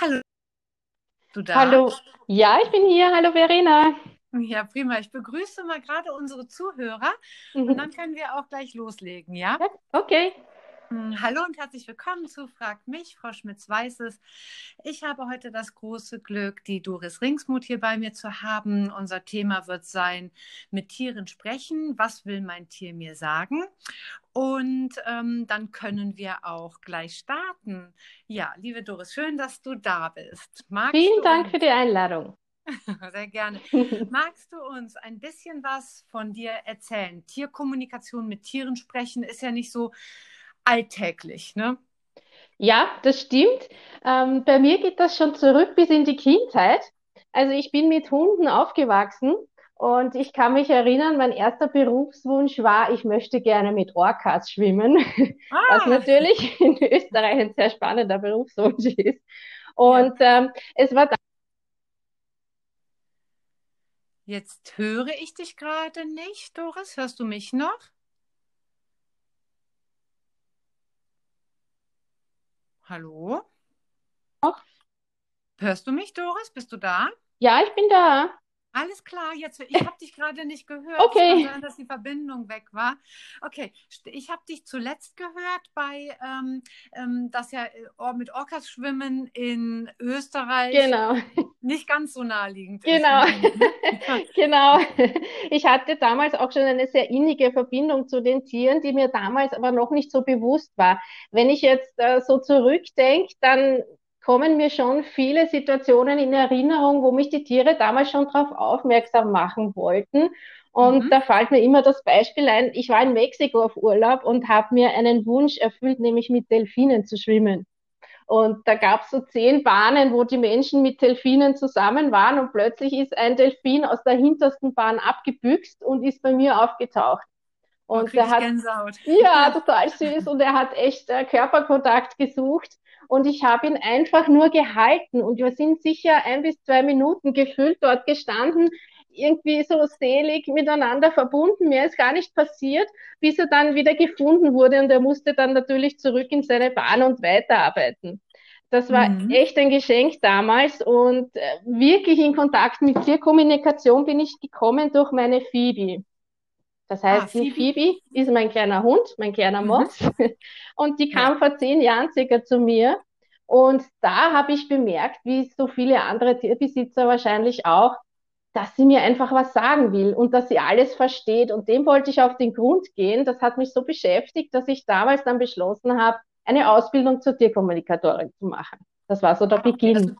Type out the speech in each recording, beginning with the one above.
Hallo, du da? Hallo, ja, ich bin hier. Hallo Verena. Ja, prima. Ich begrüße mal gerade unsere Zuhörer und dann können wir auch gleich loslegen? Ja, okay. Hm, Hallo und herzlich willkommen zu Frag mich, Frau Schmitz weiß es. Ich habe heute das große Glück, die Doris Ringsmuth hier bei mir zu haben. Unser Thema wird sein, mit Tieren sprechen. Was will mein Tier mir sagen? Und ähm, dann können wir auch gleich starten. Ja, liebe Doris, schön, dass du da bist. Magst Vielen Dank für die Einladung. sehr gerne, magst du uns ein bisschen was von dir erzählen? Tierkommunikation mit Tieren sprechen ist ja nicht so alltäglich, ne? Ja, das stimmt. Ähm, bei mir geht das schon zurück bis in die Kindheit. Also ich bin mit Hunden aufgewachsen und ich kann mich erinnern, mein erster Berufswunsch war, ich möchte gerne mit Orcas schwimmen, was Ah, natürlich in Österreich ein sehr spannender Berufswunsch ist. Und ähm, es war Jetzt höre ich dich gerade nicht, Doris. Hörst du mich noch? Hallo? Hörst du mich, Doris? Bist du da? ja, ich bin da. Alles klar, jetzt, ich habe dich gerade nicht gehört. Es kann Okay, sein, dass die Verbindung weg war. Okay, ich habe dich zuletzt gehört bei, ähm, ähm, dass ja äh, mit Orcas schwimmen in Österreich genau. Nicht ganz so naheliegend Genau, ne? genau. Ich hatte damals auch schon eine sehr innige Verbindung zu den Tieren, die mir damals aber noch nicht so bewusst war. Wenn ich jetzt äh, so zurückdenke, dann kommen mir schon viele Situationen in Erinnerung, wo mich die Tiere damals schon darauf aufmerksam machen wollten. Und Mhm. da fällt mir immer das Beispiel ein, ich war in Mexiko auf Urlaub und habe mir einen Wunsch erfüllt, nämlich mit Delfinen zu schwimmen. Und da gab es so zehn Bahnen, wo die Menschen mit Delfinen zusammen waren und plötzlich ist ein Delfin aus der hintersten Bahn abgebüxt und ist bei mir aufgetaucht. Und ich hat, Gänsehaut. ja, Ja. total süß und er hat echt äh, Körperkontakt gesucht und ich habe ihn einfach nur gehalten und wir sind sicher ein bis zwei Minuten gefühlt dort gestanden, irgendwie so selig miteinander verbunden. Mehr ist gar nicht passiert, bis er dann wieder gefunden wurde und er musste dann natürlich zurück in seine Bahn und weiterarbeiten. Das war Mhm. echt ein Geschenk damals und äh, wirklich in Kontakt mit Tierkommunikation bin ich gekommen durch meine Phoebe. Das Ah, heißt, die Phoebe. Phoebe ist mein kleiner Hund, mein kleiner Mhm. Mops. Und die Ja. kam vor zehn Jahren circa zu mir. Und da habe ich bemerkt, wie so viele andere Tierbesitzer wahrscheinlich auch, dass sie mir einfach was sagen will und dass sie alles versteht. Und dem wollte ich auf den Grund gehen. Das hat mich so beschäftigt, dass ich damals dann beschlossen habe, eine Ausbildung zur Tierkommunikatorin zu machen. Das war so der Beginn.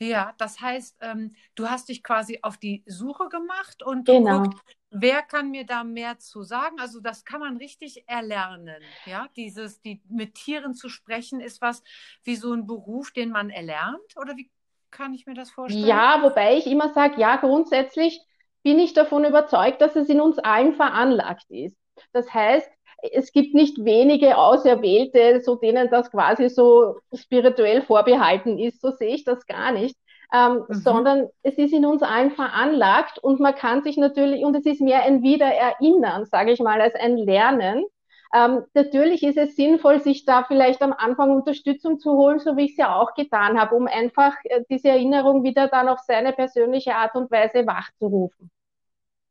Ja, das heißt, ähm, du hast dich quasi auf die Suche gemacht und geguckt, Genau. wer kann mir da mehr zu sagen? Also das kann man richtig erlernen, ja? Dieses, die mit Tieren zu sprechen, ist was wie so ein Beruf, den man erlernt, oder wie kann ich mir das vorstellen? Ja, wobei ich immer sage, ja, grundsätzlich bin ich davon überzeugt, dass es in uns allen veranlagt ist. Das heißt, es gibt nicht wenige Auserwählte, so denen das quasi so spirituell vorbehalten ist. So sehe ich das gar nicht. Ähm, Mhm. sondern es ist in uns allen veranlagt und man kann sich natürlich, und es ist mehr ein Wiedererinnern, sage ich mal, als ein Lernen. Ähm, natürlich ist es sinnvoll, sich da vielleicht am Anfang Unterstützung zu holen, so wie ich es ja auch getan habe, um einfach äh, diese Erinnerung wieder dann auf seine persönliche Art und Weise wachzurufen.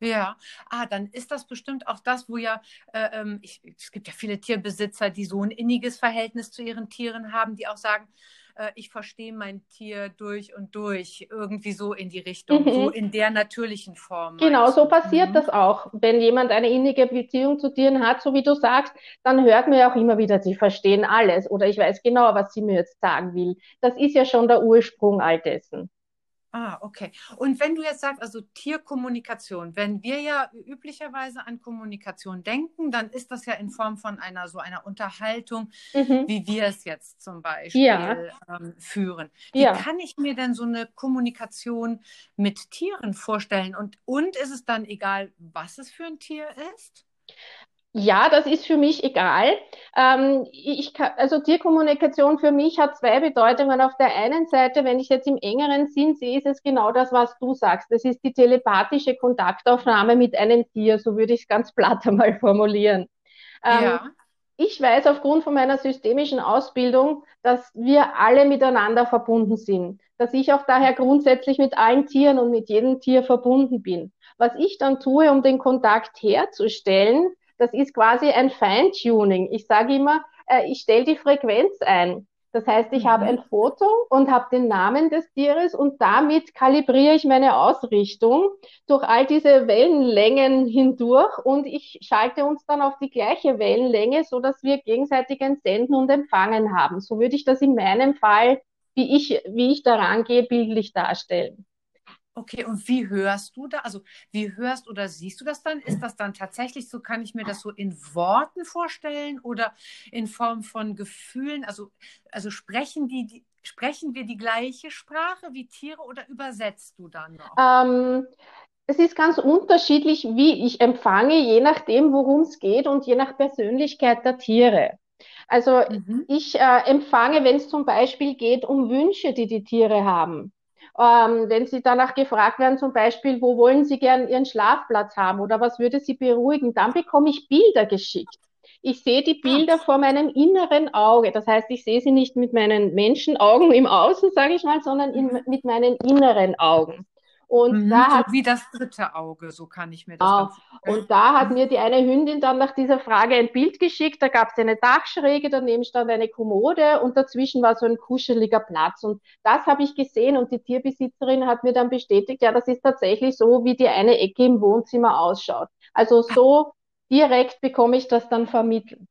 Ja, ah, dann ist das bestimmt auch das, wo ja, äh, ähm, ich, es gibt ja viele Tierbesitzer, die so ein inniges Verhältnis zu ihren Tieren haben, die auch sagen, äh, ich verstehe mein Tier durch und durch, irgendwie so in die Richtung, so Mhm. in der natürlichen Form, Genau, so passiert Mhm. das auch. Wenn jemand eine innige Beziehung zu Tieren hat, so wie du sagst, dann hört man ja auch immer wieder, sie verstehen alles oder ich weiß genau, was sie mir jetzt sagen will. Das ist ja schon der Ursprung all dessen. Ah, okay. Und wenn du jetzt sagst, also Tierkommunikation, wenn wir ja üblicherweise an Kommunikation denken, dann ist das ja in Form von einer so einer Unterhaltung, Mhm. wie wir es jetzt zum Ja, Beispiel ähm, führen. Wie ja. kann ich mir denn so eine Kommunikation mit Tieren vorstellen? Und, und ist es dann egal, was es für ein Tier ist? Ja, das ist für mich egal. Ähm, ich also Tierkommunikation für mich hat zwei Bedeutungen. Auf der einen Seite, wenn ich jetzt im engeren Sinn sehe, ist es genau das, was du sagst. Das ist die telepathische Kontaktaufnahme mit einem Tier, so würde ich es ganz platt einmal formulieren. Ähm, Ja. ich weiß aufgrund von meiner systemischen Ausbildung, dass wir alle miteinander verbunden sind, dass ich auch daher grundsätzlich mit allen Tieren und mit jedem Tier verbunden bin. Was ich dann tue, um den Kontakt herzustellen, das ist quasi ein Feintuning. Ich sage immer, äh, ich stelle die Frequenz ein. Das heißt, ich mhm. habe ein Foto und habe den Namen des Tieres und damit kalibriere ich meine Ausrichtung durch all diese Wellenlängen hindurch und ich schalte uns dann auf die gleiche Wellenlänge, so dass wir gegenseitig ein Senden und Empfangen haben. So würde ich das in meinem Fall, wie ich, wie ich daran gehe, bildlich darstellen. Okay, und wie hörst du da? Also, wie hörst oder siehst du das dann? Ist das dann tatsächlich so, kann ich mir das so in Worten vorstellen oder in Form von Gefühlen? Also, also sprechen die, die sprechen wir die gleiche Sprache wie Tiere oder übersetzt du dann noch? Ähm, es ist ganz unterschiedlich, wie ich empfange, je nachdem, worum es geht und je nach Persönlichkeit der Tiere. Also mhm. ich äh, empfange, wenn es zum Beispiel geht um Wünsche, die die Tiere haben. Ähm, wenn Sie danach gefragt werden, zum Beispiel, wo wollen Sie gern Ihren Schlafplatz haben oder was würde Sie beruhigen, dann bekomme ich Bilder geschickt. Ich sehe die Bilder vor meinem inneren Auge. Das heißt, ich sehe sie nicht mit meinen Menschenaugen im Außen, sage ich mal, sondern in, mit meinen inneren Augen. Und mhm, da so hat, wie das dritte Auge, so kann ich mir das ah, Und da hat mir die eine Hündin dann nach dieser Frage ein Bild geschickt. Da gab es eine Dachschräge, daneben stand eine Kommode und dazwischen war so ein kuscheliger Platz. Und das habe ich gesehen und die Tierbesitzerin hat mir dann bestätigt, ja, das ist tatsächlich so, wie die eine Ecke im Wohnzimmer ausschaut. Also so direkt bekomme ich das dann vermittelt.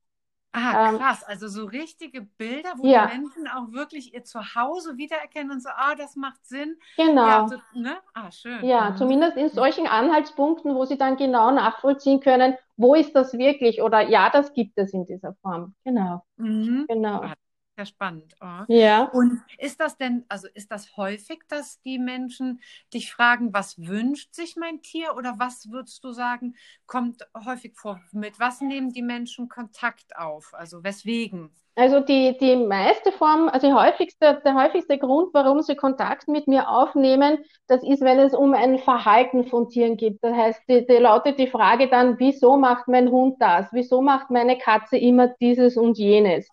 Ah, ähm, krass. Also so richtige Bilder, wo ja. die Menschen auch wirklich ihr Zuhause wiedererkennen und so, ah, das macht Sinn. Genau. Ja, so, ne? ah, schön. Ja, mhm. zumindest in solchen Anhaltspunkten, wo sie dann genau nachvollziehen können, wo ist das wirklich oder ja, das gibt es in dieser Form. Genau. Mhm. Genau. Ah, ja spannend. Oh. Ja. Und ist das denn, also ist das häufig, dass die Menschen dich fragen, was wünscht sich mein Tier oder was würdest du sagen, kommt häufig vor? Mit was nehmen die Menschen Kontakt auf? Also weswegen? Also die, die meiste Form, also häufigste, der häufigste Grund, warum sie Kontakt mit mir aufnehmen, das ist, wenn es um ein Verhalten von Tieren geht. Das heißt, die, die lautet die Frage dann, wieso macht mein Hund das? Wieso macht meine Katze immer dieses und jenes?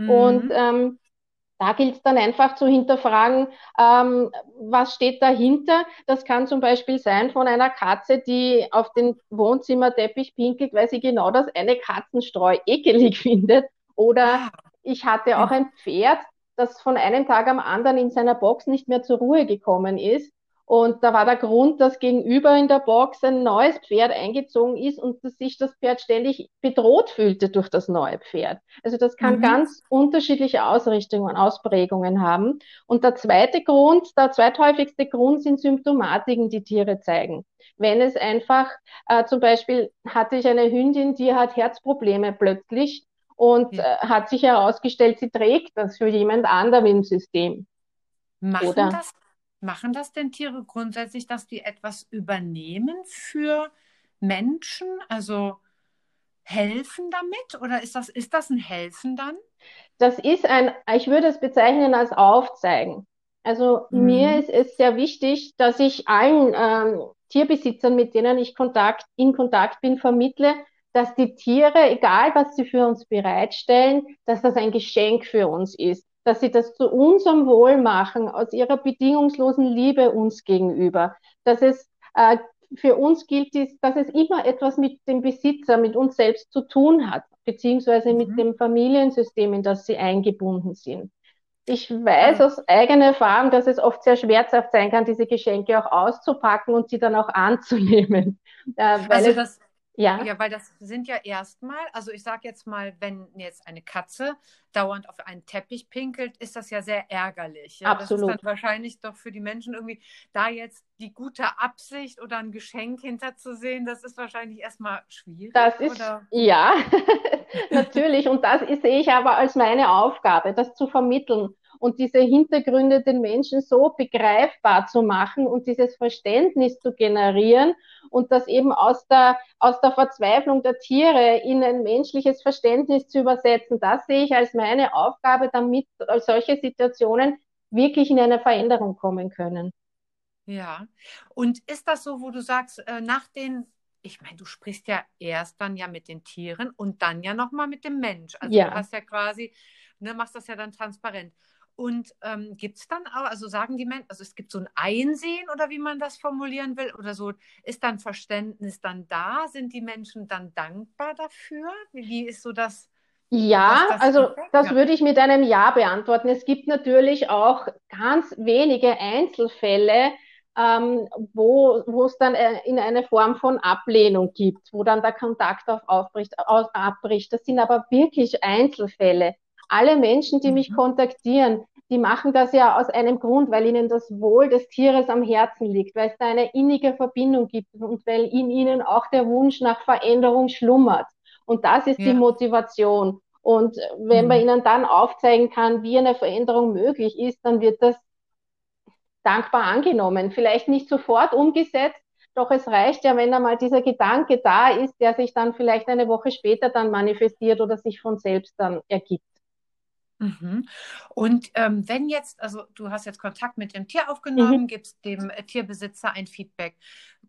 Mhm. Und ähm, da gilt es dann einfach zu hinterfragen, ähm, was steht dahinter. Das kann zum Beispiel sein von einer Katze, die auf den Wohnzimmerteppich pinkelt, weil sie genau das eine Katzenstreu ekelig findet. Oder ah. ich hatte auch ein Pferd, das von einem Tag am anderen in seiner Box nicht mehr zur Ruhe gekommen ist. Und da war der Grund, dass gegenüber in der Box ein neues Pferd eingezogen ist und dass sich das Pferd ständig bedroht fühlte durch das neue Pferd. Also das kann mhm. ganz unterschiedliche Ausrichtungen, Ausprägungen haben. Und der zweite Grund, der zweithäufigste Grund sind Symptomatiken, die Tiere zeigen. Wenn es einfach, äh, zum Beispiel hatte ich eine Hündin, die hat Herzprobleme plötzlich und ja. äh, hat sich herausgestellt, sie trägt das für jemand anderen im System. Machen Oder, das Machen das denn Tiere grundsätzlich, dass die etwas übernehmen für Menschen? Also helfen damit? Oder ist das, ist das ein Helfen dann? Das ist ein, ich würde es bezeichnen als Aufzeigen. Also mhm. mir ist es sehr wichtig, dass ich allen ähm, Tierbesitzern, mit denen ich Kontakt, in Kontakt bin, vermittle, dass die Tiere, egal was sie für uns bereitstellen, dass das ein Geschenk für uns ist dass sie das zu unserem Wohl machen, aus ihrer bedingungslosen Liebe uns gegenüber, dass es äh, für uns gilt, dass es immer etwas mit dem Besitzer, mit uns selbst zu tun hat, beziehungsweise mhm. mit dem Familiensystem, in das sie eingebunden sind. Ich weiß aus eigener Erfahrung, dass es oft sehr schmerzhaft sein kann, diese Geschenke auch auszupacken und sie dann auch anzunehmen. Äh, also das, ja. Ja, weil das sind ja erstmal, also ich sage jetzt mal, wenn jetzt eine Katze dauernd auf einen Teppich pinkelt, ist das ja sehr ärgerlich. Ja? Absolut. Das ist dann wahrscheinlich doch für die Menschen irgendwie, da jetzt die gute Absicht oder ein Geschenk hinterzusehen, das ist wahrscheinlich erstmal schwierig. Das ist, oder? ja, natürlich. Und das sehe ich aber als meine Aufgabe, das zu vermitteln und diese Hintergründe den Menschen so begreifbar zu machen und dieses Verständnis zu generieren und das eben aus der, aus der Verzweiflung der Tiere in ein menschliches Verständnis zu übersetzen. Das sehe ich als meine Aufgabe, damit solche Situationen wirklich in eine Veränderung kommen können. Ja, und ist das so, wo du sagst, äh, nach den ich meine, du sprichst ja erst dann ja mit den Tieren und dann ja nochmal mit dem Mensch. Also Ja. du hast ja quasi, ne, machst das ja dann transparent. Und ähm, gibt es dann auch, also sagen die Menschen, also es gibt so ein Einsehen oder wie man das formulieren will, oder so, ist dann Verständnis dann da? Sind die Menschen dann dankbar dafür? Wie, wie ist so das, Ja, das also Feedback? das Ja. würde ich mit einem Ja beantworten. Es gibt natürlich auch ganz wenige Einzelfälle, ähm, wo, wo es dann äh, in eine Form von Ablehnung gibt, wo dann der Kontakt auf aufbricht, aus, abbricht. Das sind aber wirklich Einzelfälle. Alle Menschen, die mich Mhm. kontaktieren, die machen das ja aus einem Grund, weil ihnen das Wohl des Tieres am Herzen liegt, weil es da eine innige Verbindung gibt und weil in ihnen auch der Wunsch nach Veränderung schlummert. Und das ist die Ja. Motivation. Und wenn man Mhm. ihnen dann aufzeigen kann, wie eine Veränderung möglich ist, dann wird das dankbar angenommen. Vielleicht nicht sofort umgesetzt, doch es reicht ja, wenn einmal dieser Gedanke da ist, der sich dann vielleicht eine Woche später dann manifestiert oder sich von selbst dann ergibt. Mhm. Und ähm, wenn jetzt, also du hast jetzt Kontakt mit dem Tier aufgenommen, gibst dem äh, Tierbesitzer ein Feedback.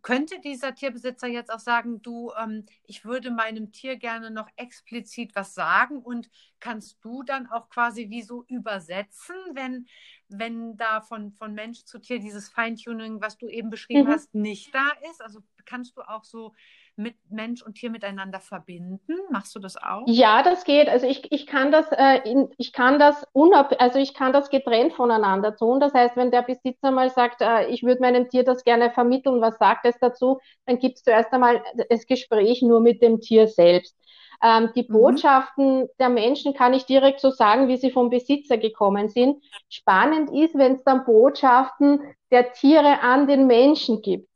Könnte dieser Tierbesitzer jetzt auch sagen, du, ähm, ich würde meinem Tier gerne noch explizit was sagen und kannst du dann auch quasi wie so übersetzen, wenn, wenn da von, von Mensch zu Tier dieses Feintuning, was du eben beschrieben Mhm. hast, nicht da ist? Also kannst du auch so mit Mensch und Tier miteinander verbinden? Machst du das auch? Ja, das geht. Also ich, ich kann das, äh, in, ich kann das unab, also ich kann das getrennt voneinander tun. Das heißt, wenn der Besitzer mal sagt, äh, ich würde meinem Tier das gerne vermitteln, was sagt es dazu, dann gibt es zuerst einmal das Gespräch nur mit dem Tier selbst. Ähm, die Mhm. Botschaften der Menschen kann ich direkt so sagen, wie sie vom Besitzer gekommen sind. Spannend ist, wenn es dann Botschaften der Tiere an den Menschen gibt.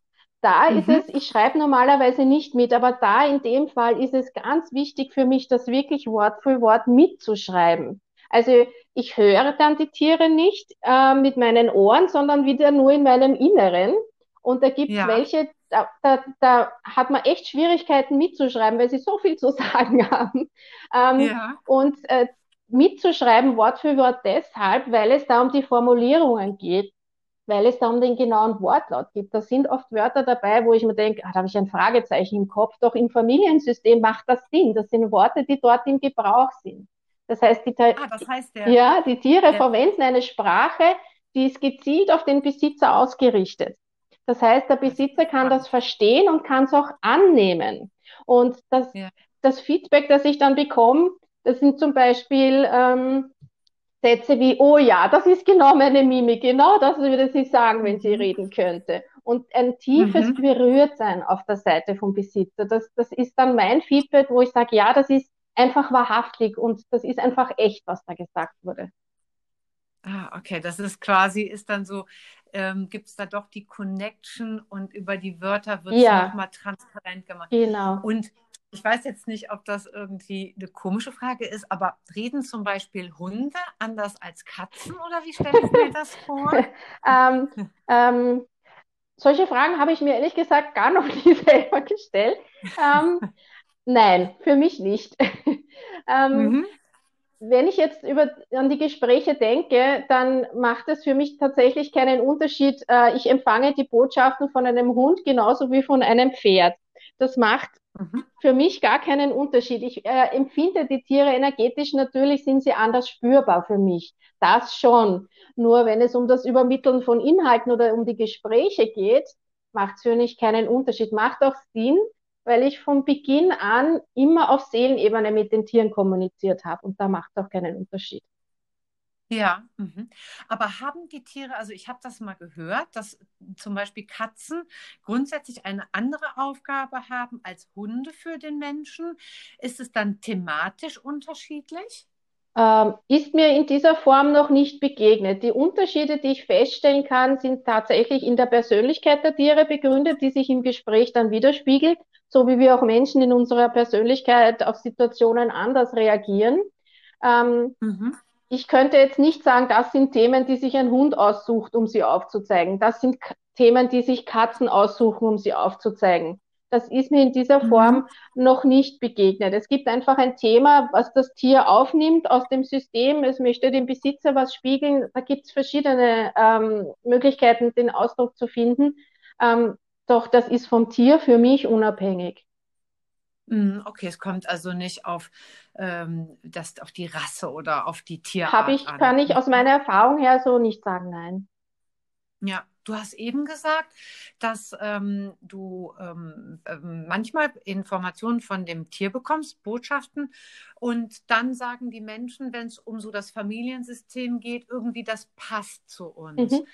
Da ist Mhm. es, ich schreibe normalerweise nicht mit, aber da in dem Fall ist es ganz wichtig für mich, das wirklich Wort für Wort mitzuschreiben. Also ich höre dann die Tiere nicht äh, mit meinen Ohren, sondern wieder nur in meinem Inneren. Und da gibt es Ja. welche, da, da, da hat man echt Schwierigkeiten mitzuschreiben, weil sie so viel zu sagen haben. Ähm, Ja. und äh, mitzuschreiben, Wort für Wort deshalb, weil es da um die Formulierungen geht weil es da um den genauen Wortlaut geht. Da sind oft Wörter dabei, wo ich mir denke, ah, da habe ich ein Fragezeichen im Kopf. Doch im Familiensystem macht das Sinn. Das sind Worte, die dort im Gebrauch sind. Das heißt, die, Ah, das heißt, der, ja, die Tiere der verwenden eine Sprache, die ist gezielt auf den Besitzer ausgerichtet. Das heißt, der Besitzer kann das verstehen und kann es auch annehmen. Und das, Ja. das Feedback, das ich dann bekomme, das sind zum Beispiel ähm, Sätze wie, oh ja, das ist genau meine Mimik, genau das würde sie sagen, wenn sie Mhm. reden könnte. Und ein tiefes Mhm. Berührtsein auf der Seite vom Besitzer, das, das ist dann mein Feedback, wo ich sage, ja, das ist einfach wahrhaftig und das ist einfach echt, was da gesagt wurde. Ah, okay, das ist quasi, ist dann so, ähm, gibt es da doch die Connection und über die Wörter wird es Ja. nochmal transparent gemacht. Genau. Und ich weiß jetzt nicht, ob das irgendwie eine komische Frage ist, aber reden zum Beispiel Hunde anders als Katzen oder wie stelle ich mir das vor? Ähm, ähm, solche Fragen habe ich mir ehrlich gesagt gar noch nie selber gestellt. Ähm, nein, für mich nicht. Ähm, Mhm. Wenn ich jetzt über, an die Gespräche denke, dann macht es für mich tatsächlich keinen Unterschied. Äh, ich empfange die Botschaften von einem Hund genauso wie von einem Pferd. Das macht Mhm. für mich gar keinen Unterschied. Ich äh, empfinde die Tiere energetisch, natürlich sind sie anders spürbar für mich. Das schon. Nur wenn es um das Übermitteln von Inhalten oder um die Gespräche geht, macht es für mich keinen Unterschied. Macht auch Sinn, weil ich von Beginn an immer auf Seelenebene mit den Tieren kommuniziert habe und da macht es auch keinen Unterschied. Ja, mhm. Aber haben die Tiere, also ich habe das mal gehört, dass zum Beispiel Katzen grundsätzlich eine andere Aufgabe haben als Hunde für den Menschen. Ist es dann thematisch unterschiedlich? Ähm, ist mir in dieser Form noch nicht begegnet. Die Unterschiede, die ich feststellen kann, sind tatsächlich in der Persönlichkeit der Tiere begründet, die sich im Gespräch dann widerspiegelt, so wie wir auch Menschen in unserer Persönlichkeit auf Situationen anders reagieren. Ähm, Mhm. Ich könnte jetzt nicht sagen, das sind Themen, die sich ein Hund aussucht, um sie aufzuzeigen. Das sind K Themen, die sich Katzen aussuchen, um sie aufzuzeigen. Das ist mir in dieser Mhm. Form noch nicht begegnet. Es gibt einfach ein Thema, was das Tier aufnimmt aus dem System. Es möchte dem Besitzer was spiegeln. Da gibt es verschiedene ähm, Möglichkeiten, den Ausdruck zu finden. Ähm, Doch das ist vom Tier für mich unabhängig. Mm, okay, es kommt also nicht auf, ähm, das, auf die Rasse oder auf die Tierart Habe ich, an. kann ich aus meiner Erfahrung her so nicht sagen, nein. Ja, du hast eben gesagt, dass ähm, du ähm, ähm, manchmal Informationen von dem Tier bekommst, Botschaften, und dann sagen die Menschen, wenn es um so das Familiensystem geht, irgendwie das passt zu uns. Mhm.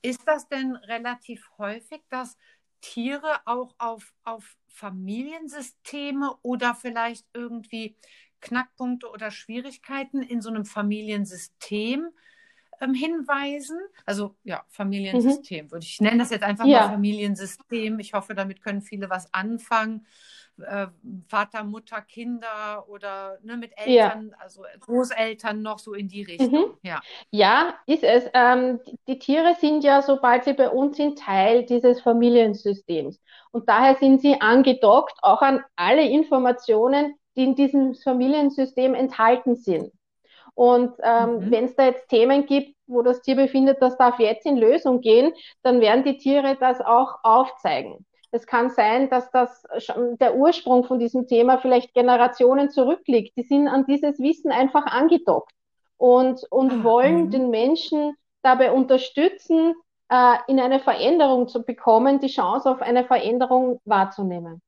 Ist das denn relativ häufig, dass Tiere auch auf, auf Familiensysteme oder vielleicht irgendwie Knackpunkte oder Schwierigkeiten in so einem Familiensystem ähm, hinweisen? Also ja, Familiensystem Mhm. würde ich nennen das jetzt einfach Ja. mal Familiensystem. Ich hoffe, damit können viele was anfangen. Äh, Vater, Mutter, Kinder oder ne, mit Ja. Eltern, also Großeltern noch so in die Mhm. Richtung. Ja. Ja, ist es. Ähm, die, die Tiere sind ja, sobald sie bei uns sind, Teil dieses Familiensystems. Und daher sind sie angedockt auch an alle Informationen, die in diesem Familiensystem enthalten sind. Und ähm, Mhm. wenn es da jetzt Themen gibt, wo das Tier befindet, das darf jetzt in Lösung gehen, dann werden die Tiere das auch aufzeigen. Es kann sein, dass das der Ursprung von diesem Thema vielleicht Generationen zurückliegt. Die sind an dieses Wissen einfach angedockt und, und Ah, wollen mhm. den Menschen dabei unterstützen, äh, in eine Veränderung zu bekommen, die Chance auf eine Veränderung wahrzunehmen.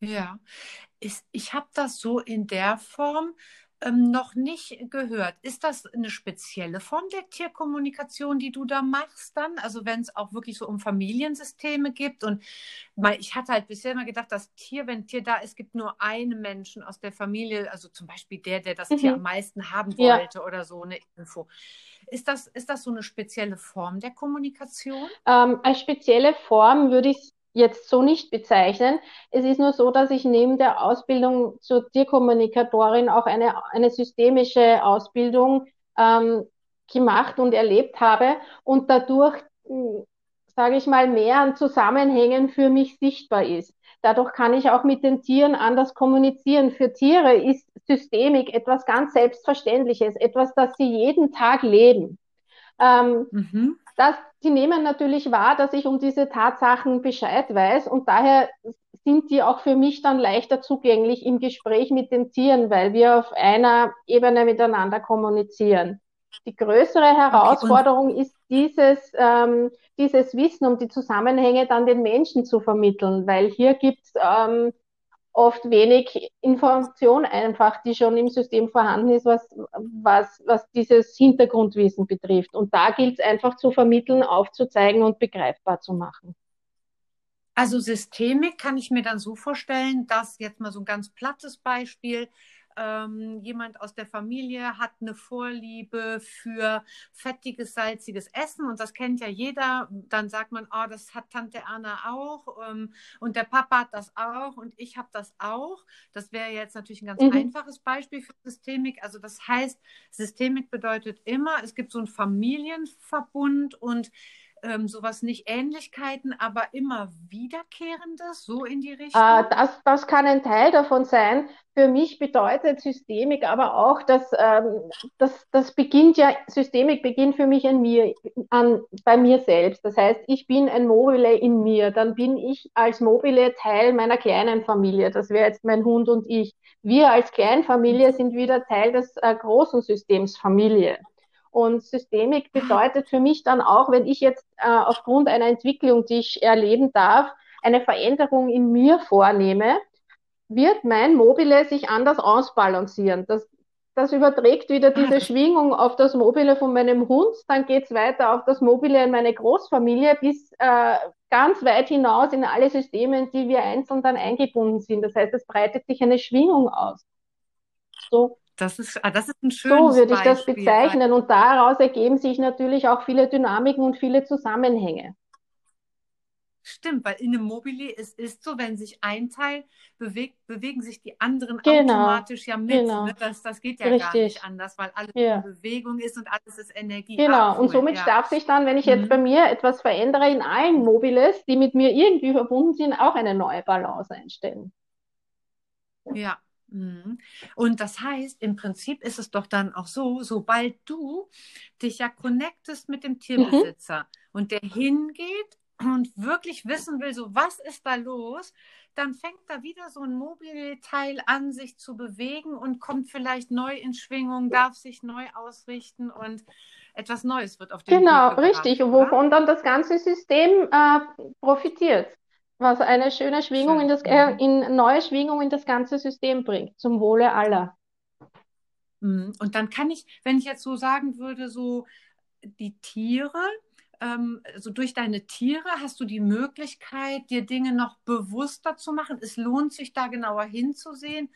Ja, ist, ich habe das so in der Form ähm, noch nicht gehört. Ist das eine spezielle Form der Tierkommunikation, die du da machst dann? Also wenn es auch wirklich so um Familiensysteme gibt und mal, ich hatte halt bisher immer gedacht, das Tier, wenn ein Tier da ist, gibt nur einen Menschen aus der Familie, also zum Beispiel der, der das Tier Mhm. am meisten haben Ja. wollte oder so eine Info. Ist das, ist das so eine spezielle Form der Kommunikation? Ähm, als spezielle Form würde ich jetzt so nicht bezeichnen. Es ist nur so, dass ich neben der Ausbildung zur Tierkommunikatorin auch eine, eine systemische Ausbildung ähm, gemacht und erlebt habe und dadurch, sage ich mal, mehr an Zusammenhängen für mich sichtbar ist. Dadurch kann ich auch mit den Tieren anders kommunizieren. Für Tiere ist Systemik etwas ganz Selbstverständliches, etwas, das sie jeden Tag leben. Ähm, Mhm. Das, die nehmen natürlich wahr, dass ich um diese Tatsachen Bescheid weiß und daher sind die auch für mich dann leichter zugänglich im Gespräch mit den Tieren, weil wir auf einer Ebene miteinander kommunizieren. Die größere Okay, Herausforderung ist dieses, ähm, dieses Wissen um die Zusammenhänge dann den Menschen zu vermitteln, weil hier gibt es ähm, oft wenig Information einfach, die schon im System vorhanden ist, was, was, was dieses Hintergrundwissen betrifft. Und da gilt es einfach zu vermitteln, aufzuzeigen und begreifbar zu machen. Also Systemik kann ich mir dann so vorstellen, dass jetzt mal so ein ganz plattes Beispiel, ähm, jemand aus der Familie hat eine Vorliebe für fettiges, salziges Essen und das kennt ja jeder. Dann sagt man, oh, das hat Tante Erna auch ähm, und der Papa hat das auch und ich habe das auch. Das wäre jetzt natürlich ein ganz Mhm. einfaches Beispiel für Systemik. Also das heißt, Systemik bedeutet immer, es gibt so einen Familienverbund und ähm, sowas nicht Ähnlichkeiten, aber immer Wiederkehrendes, so in die Äh, Richtung? das, das kann ein Teil davon sein. Für mich bedeutet Systemik aber auch, dass ähm, das, das beginnt ja, Systemik beginnt für mich in mir, an, bei mir selbst. Das heißt, ich bin ein Mobile in mir. Dann bin ich als Mobile Teil meiner kleinen Familie. Das wäre jetzt mein Hund und ich. Wir als Kleinfamilie sind wieder Teil des äh, großen Systems Familie. Und Systemik bedeutet für mich dann auch, wenn ich jetzt äh, aufgrund einer Entwicklung, die ich erleben darf, eine Veränderung in mir vornehme, wird mein Mobile sich anders ausbalancieren. Das, das überträgt wieder Ah, diese Schwingung auf das Mobile von meinem Hund, dann geht's weiter auf das Mobile in meine Großfamilie bis äh, ganz weit hinaus in alle Systeme, in die wir einzeln dann eingebunden sind. Das heißt, es breitet sich eine Schwingung aus. So, das ist, ah, das ist ein so schönes würde ich das Beispiel, weil bezeichnen. Und daraus ergeben sich natürlich auch viele Dynamiken und viele Zusammenhänge. stimmt, weil in einem Mobile es ist so, wenn sich ein Teil bewegt, bewegen sich die anderen Genau, automatisch ja mit. genau, Ne? Das, das geht ja gar nicht richtig. anders, weil alles in Ja. Bewegung ist und alles ist Energie. Genau, und cool, somit ja. darf sich dann, wenn ich jetzt bei Mhm. mir etwas verändere, in allen Mobiles, die mit mir irgendwie verbunden sind, auch eine neue Balance einstellen. Ja. Mhm. Und das heißt, im Prinzip ist es doch dann auch so, sobald du dich ja connectest mit dem Mhm. Tierbesitzer und der hingeht und wirklich wissen will, so was ist da los, dann fängt da wieder so ein Mobilteil an, sich zu bewegen und kommt vielleicht neu in Schwingung, darf sich neu ausrichten und etwas Neues wird auf den Genau, gebracht, richtig, wovon dann das ganze System äh, profitiert, was eine schöne Schwingung in das, äh, in neue Schwingung in das ganze System bringt, zum Wohle aller. Mhm. Und dann kann ich, wenn ich jetzt so sagen würde, so die Tiere, ähm, so durch deine Tiere hast du die Möglichkeit, dir Dinge noch bewusster zu machen. Es lohnt sich da genauer hinzusehen.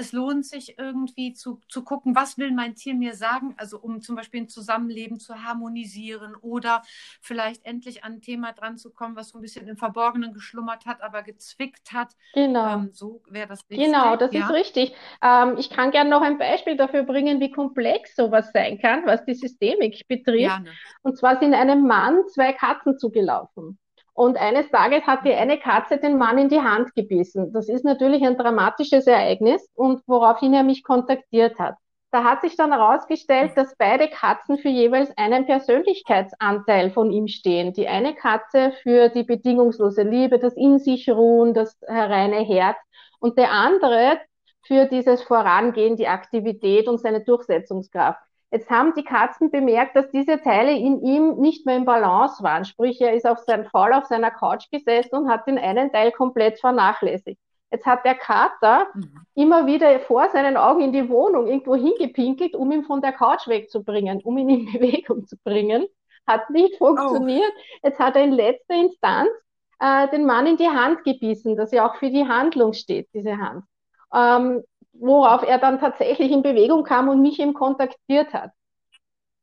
Es lohnt sich irgendwie zu, zu gucken, was will mein Tier mir sagen, also um zum Beispiel ein Zusammenleben zu harmonisieren oder vielleicht endlich an ein Thema dran zu kommen, was so ein bisschen im Verborgenen geschlummert hat, aber gezwickt hat. Genau. Ähm, so wäre das Genau, richtig, das ist ja? richtig. Ähm, ich kann gerne noch ein Beispiel dafür bringen, wie komplex sowas sein kann, was die Systemik betrifft. Gerne. Und zwar sind einem Mann zwei Katzen zugelaufen. Und eines Tages hat die eine Katze den Mann in die Hand gebissen. Das ist natürlich ein dramatisches Ereignis und woraufhin er mich kontaktiert hat. Da hat sich dann herausgestellt, dass beide Katzen für jeweils einen Persönlichkeitsanteil von ihm stehen. Die eine Katze für die bedingungslose Liebe, das in sich ruhen, das reine Herz und der andere für dieses Vorangehen, die Aktivität und seine Durchsetzungskraft. Jetzt haben die Katzen bemerkt, dass diese Teile in ihm nicht mehr im Balance waren. Sprich, er ist auf sein, faul auf seiner Couch gesessen und hat den einen Teil komplett vernachlässigt. Jetzt hat der Kater Mhm. immer wieder vor seinen Augen in die Wohnung irgendwo hingepinkelt, um ihn von der Couch wegzubringen, um ihn in Bewegung zu bringen. Hat nicht Oh, funktioniert. Jetzt hat er in letzter Instanz äh, den Mann in die Hand gebissen, dass ja auch für die Handlung steht, diese Hand. Ähm, worauf er dann tatsächlich in Bewegung kam und mich eben kontaktiert hat.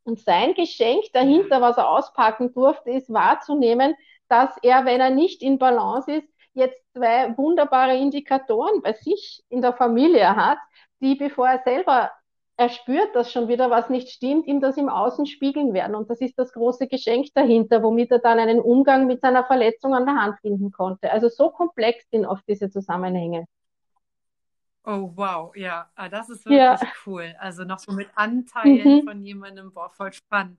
Und sein Geschenk dahinter, was er auspacken durfte, ist wahrzunehmen, dass er, wenn er nicht in Balance ist, jetzt zwei wunderbare Indikatoren bei sich in der Familie hat, die, bevor er selber erspürt, dass schon wieder was nicht stimmt, ihm das im Außen spiegeln werden. Und das ist das große Geschenk dahinter, womit er dann einen Umgang mit seiner Verletzung an der Hand finden konnte. Also so komplex sind oft diese Zusammenhänge. Oh, wow, ja, ah, das ist Ja. wirklich cool. Also noch so mit Anteilen Mhm. von jemandem, boah, voll spannend.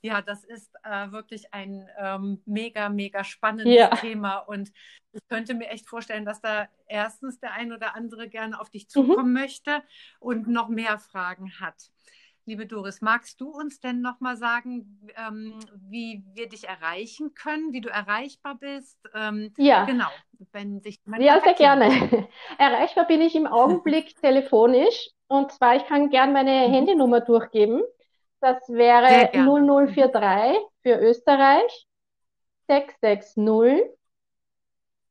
Ja, das ist äh, wirklich ein ähm, mega, mega spannendes Ja. Thema und ich könnte mir echt vorstellen, dass da erstens der ein oder andere gerne auf dich Mhm. zukommen möchte und noch mehr Fragen hat. Liebe Doris, magst du uns denn noch mal sagen, ähm, wie wir dich erreichen können, wie du erreichbar bist? Ähm, Ja. genau, wenn sich Ja, sehr gerne. Erreichbar bin ich im Augenblick telefonisch. Und zwar, ich kann gern meine Mhm. Handynummer durchgeben. Das wäre gerne. Mhm. 0043 für Österreich 660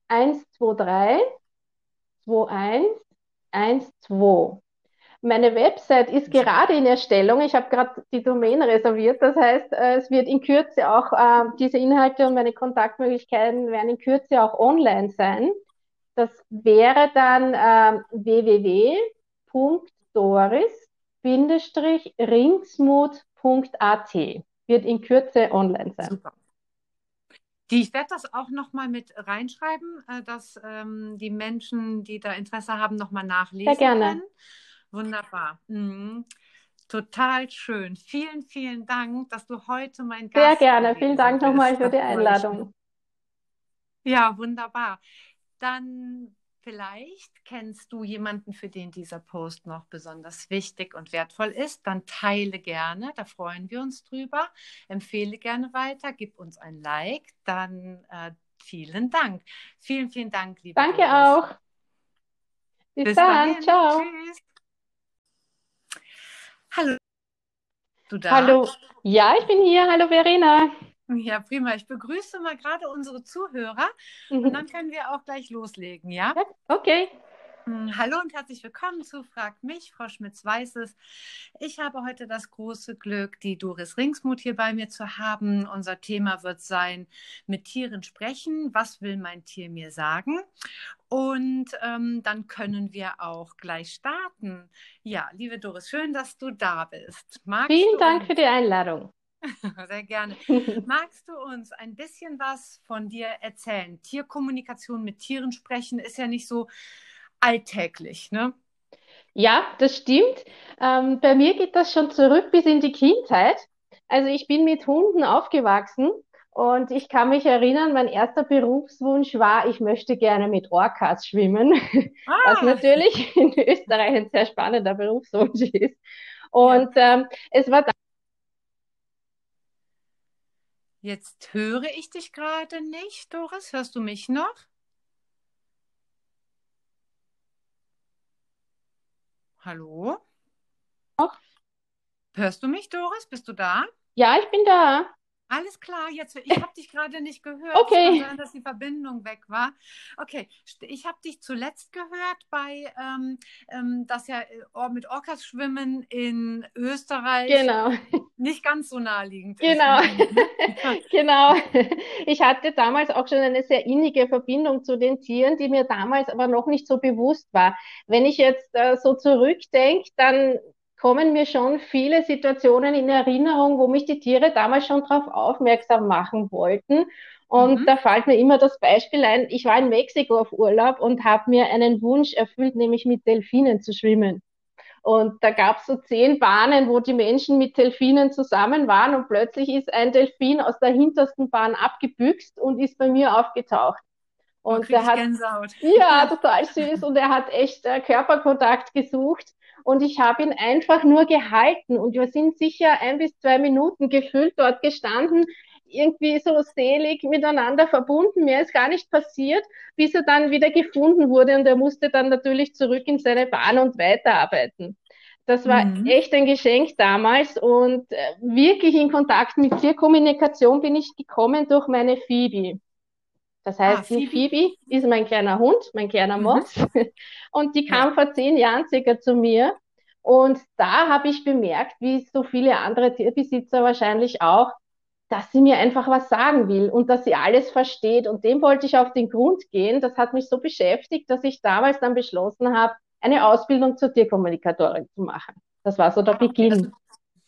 123 21 12. Meine Website ist gerade in Erstellung. Ich habe gerade die Domain reserviert. Das heißt, äh, es wird in Kürze auch äh, diese Inhalte und meine Kontaktmöglichkeiten werden in Kürze auch online sein. Das wäre dann ähm, www.doris-ringsmut.at. Wird in Kürze online sein. Super. Die, ich werde das auch nochmal mit reinschreiben, äh, dass ähm, die Menschen, die da Interesse haben, nochmal Sehr nachlesen gerne. können. Wunderbar. Mhm. Total schön. Vielen, vielen Dank, dass du heute mein Sehr Gast gerne. Vielen Dank nochmal für die. Einladung. Ja, wunderbar. Dann vielleicht kennst du jemanden, für den dieser Post noch besonders wichtig und wertvoll ist. Dann teile gerne, da freuen wir uns drüber. Empfehle gerne weiter, gib uns ein Like. Dann äh, vielen Dank. Vielen, vielen Dank, liebe Danke Doris. auch. Bis Bis dann. dahin. Ciao. Tschüss. Hallo, du da? Hallo. Ja, ich bin hier. Hallo, Verena. Ja, prima. Ich begrüße mal gerade unsere Zuhörer und Mhm. dann können wir auch gleich loslegen, ja? Okay. Hm, Hallo und herzlich willkommen zu Frag mich, Frau Schmitz-Weißes. Ich habe heute das große Glück, die Doris Ringsmuth hier bei mir zu haben. Unser Thema wird sein, mit Tieren sprechen. Was will mein Tier mir sagen? Und ähm, dann können wir auch gleich starten. Ja, liebe Doris, schön, dass du da bist. Magst Vielen Dank uns, für die Einladung. sehr gerne, magst du uns ein bisschen was von dir erzählen? Tierkommunikation mit Tieren sprechen ist ja nicht so alltäglich, ne? Ja, das stimmt. Ähm, bei mir geht das schon zurück bis in die Kindheit. Also ich bin mit Hunden aufgewachsen Und ich kann mich erinnern, mein erster Berufswunsch war, ich möchte gerne mit Orcas schwimmen, ah. was natürlich in Österreich ein sehr spannender Berufswunsch ist. Und ja. ähm, es war Jetzt höre ich dich gerade nicht, Doris. Hörst du mich noch? Hallo? Hörst du mich, Doris? Bist du da? Ja, ich bin da. Alles klar, jetzt ich habe dich gerade nicht gehört. Okay. Sein, dass die Verbindung weg war. Okay, ich habe dich zuletzt gehört bei ähm, ähm, das ja äh, mit Orcas schwimmen in Österreich. Genau. Nicht ganz so naheliegend. Genau. genau. Ich hatte damals auch schon eine sehr innige Verbindung zu den Tieren, die mir damals aber noch nicht so bewusst war. Wenn ich jetzt äh, so zurückdenke, dann kommen mir schon viele Situationen in Erinnerung, wo mich die Tiere damals schon darauf aufmerksam machen wollten. Und mhm. da fällt mir immer das Beispiel ein, ich war in Mexiko auf Urlaub und habe mir einen Wunsch erfüllt, nämlich mit Delfinen zu schwimmen. Und da gab es so zehn Bahnen, wo die Menschen mit Delfinen zusammen waren und plötzlich ist ein Delfin aus der hintersten Bahn abgebüxt und ist bei mir aufgetaucht. Und der hat Gänsehaut. ja total süß und er hat echt äh, Körperkontakt gesucht und ich habe ihn einfach nur gehalten und wir sind sicher ein bis zwei Minuten gefüllt dort gestanden, irgendwie so selig miteinander verbunden. Mir ist gar nicht passiert, bis er dann wieder gefunden wurde und er musste dann natürlich zurück in seine Bahn und weiterarbeiten. Das war mhm. echt ein Geschenk damals und äh, wirklich in Kontakt mit Tierkommunikation bin ich gekommen durch meine Phoebe. Das heißt, ah, Phoebe. Phoebe ist mein kleiner Hund, mein kleiner mhm. Mops. Mhm. Und die kam ja. vor zehn Jahren circa zu mir. Und da habe ich bemerkt, wie so viele andere Tierbesitzer wahrscheinlich auch, dass sie mir einfach was sagen will und dass sie alles versteht. Und dem wollte ich auf den Grund gehen. Das hat mich so beschäftigt, dass ich damals dann beschlossen habe, eine Ausbildung zur Tierkommunikatorin zu machen. Das war so der ah, Beginn.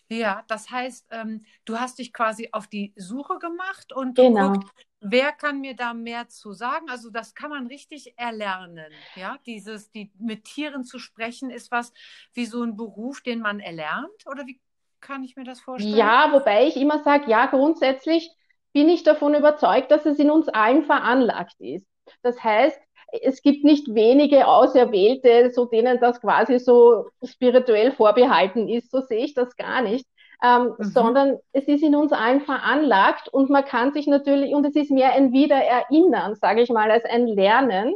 Ja, das heißt, ähm, du hast dich quasi auf die Suche gemacht und genau. Guckt, wer kann mir da mehr zu sagen? Also das kann man richtig erlernen. Ja, dieses, die mit Tieren zu sprechen, ist was wie so ein Beruf, den man erlernt? Oder wie kann ich mir das vorstellen? Ja, wobei ich immer sage, ja, grundsätzlich bin ich davon überzeugt, dass es in uns allen veranlagt ist. Das heißt, es gibt nicht wenige Auserwählte, so denen das quasi so spirituell vorbehalten ist. So sehe ich das gar nicht. Ähm, mhm. sondern es ist in uns allen veranlagt und man kann sich natürlich, und es ist mehr ein Wiedererinnern, sage ich mal, als ein Lernen.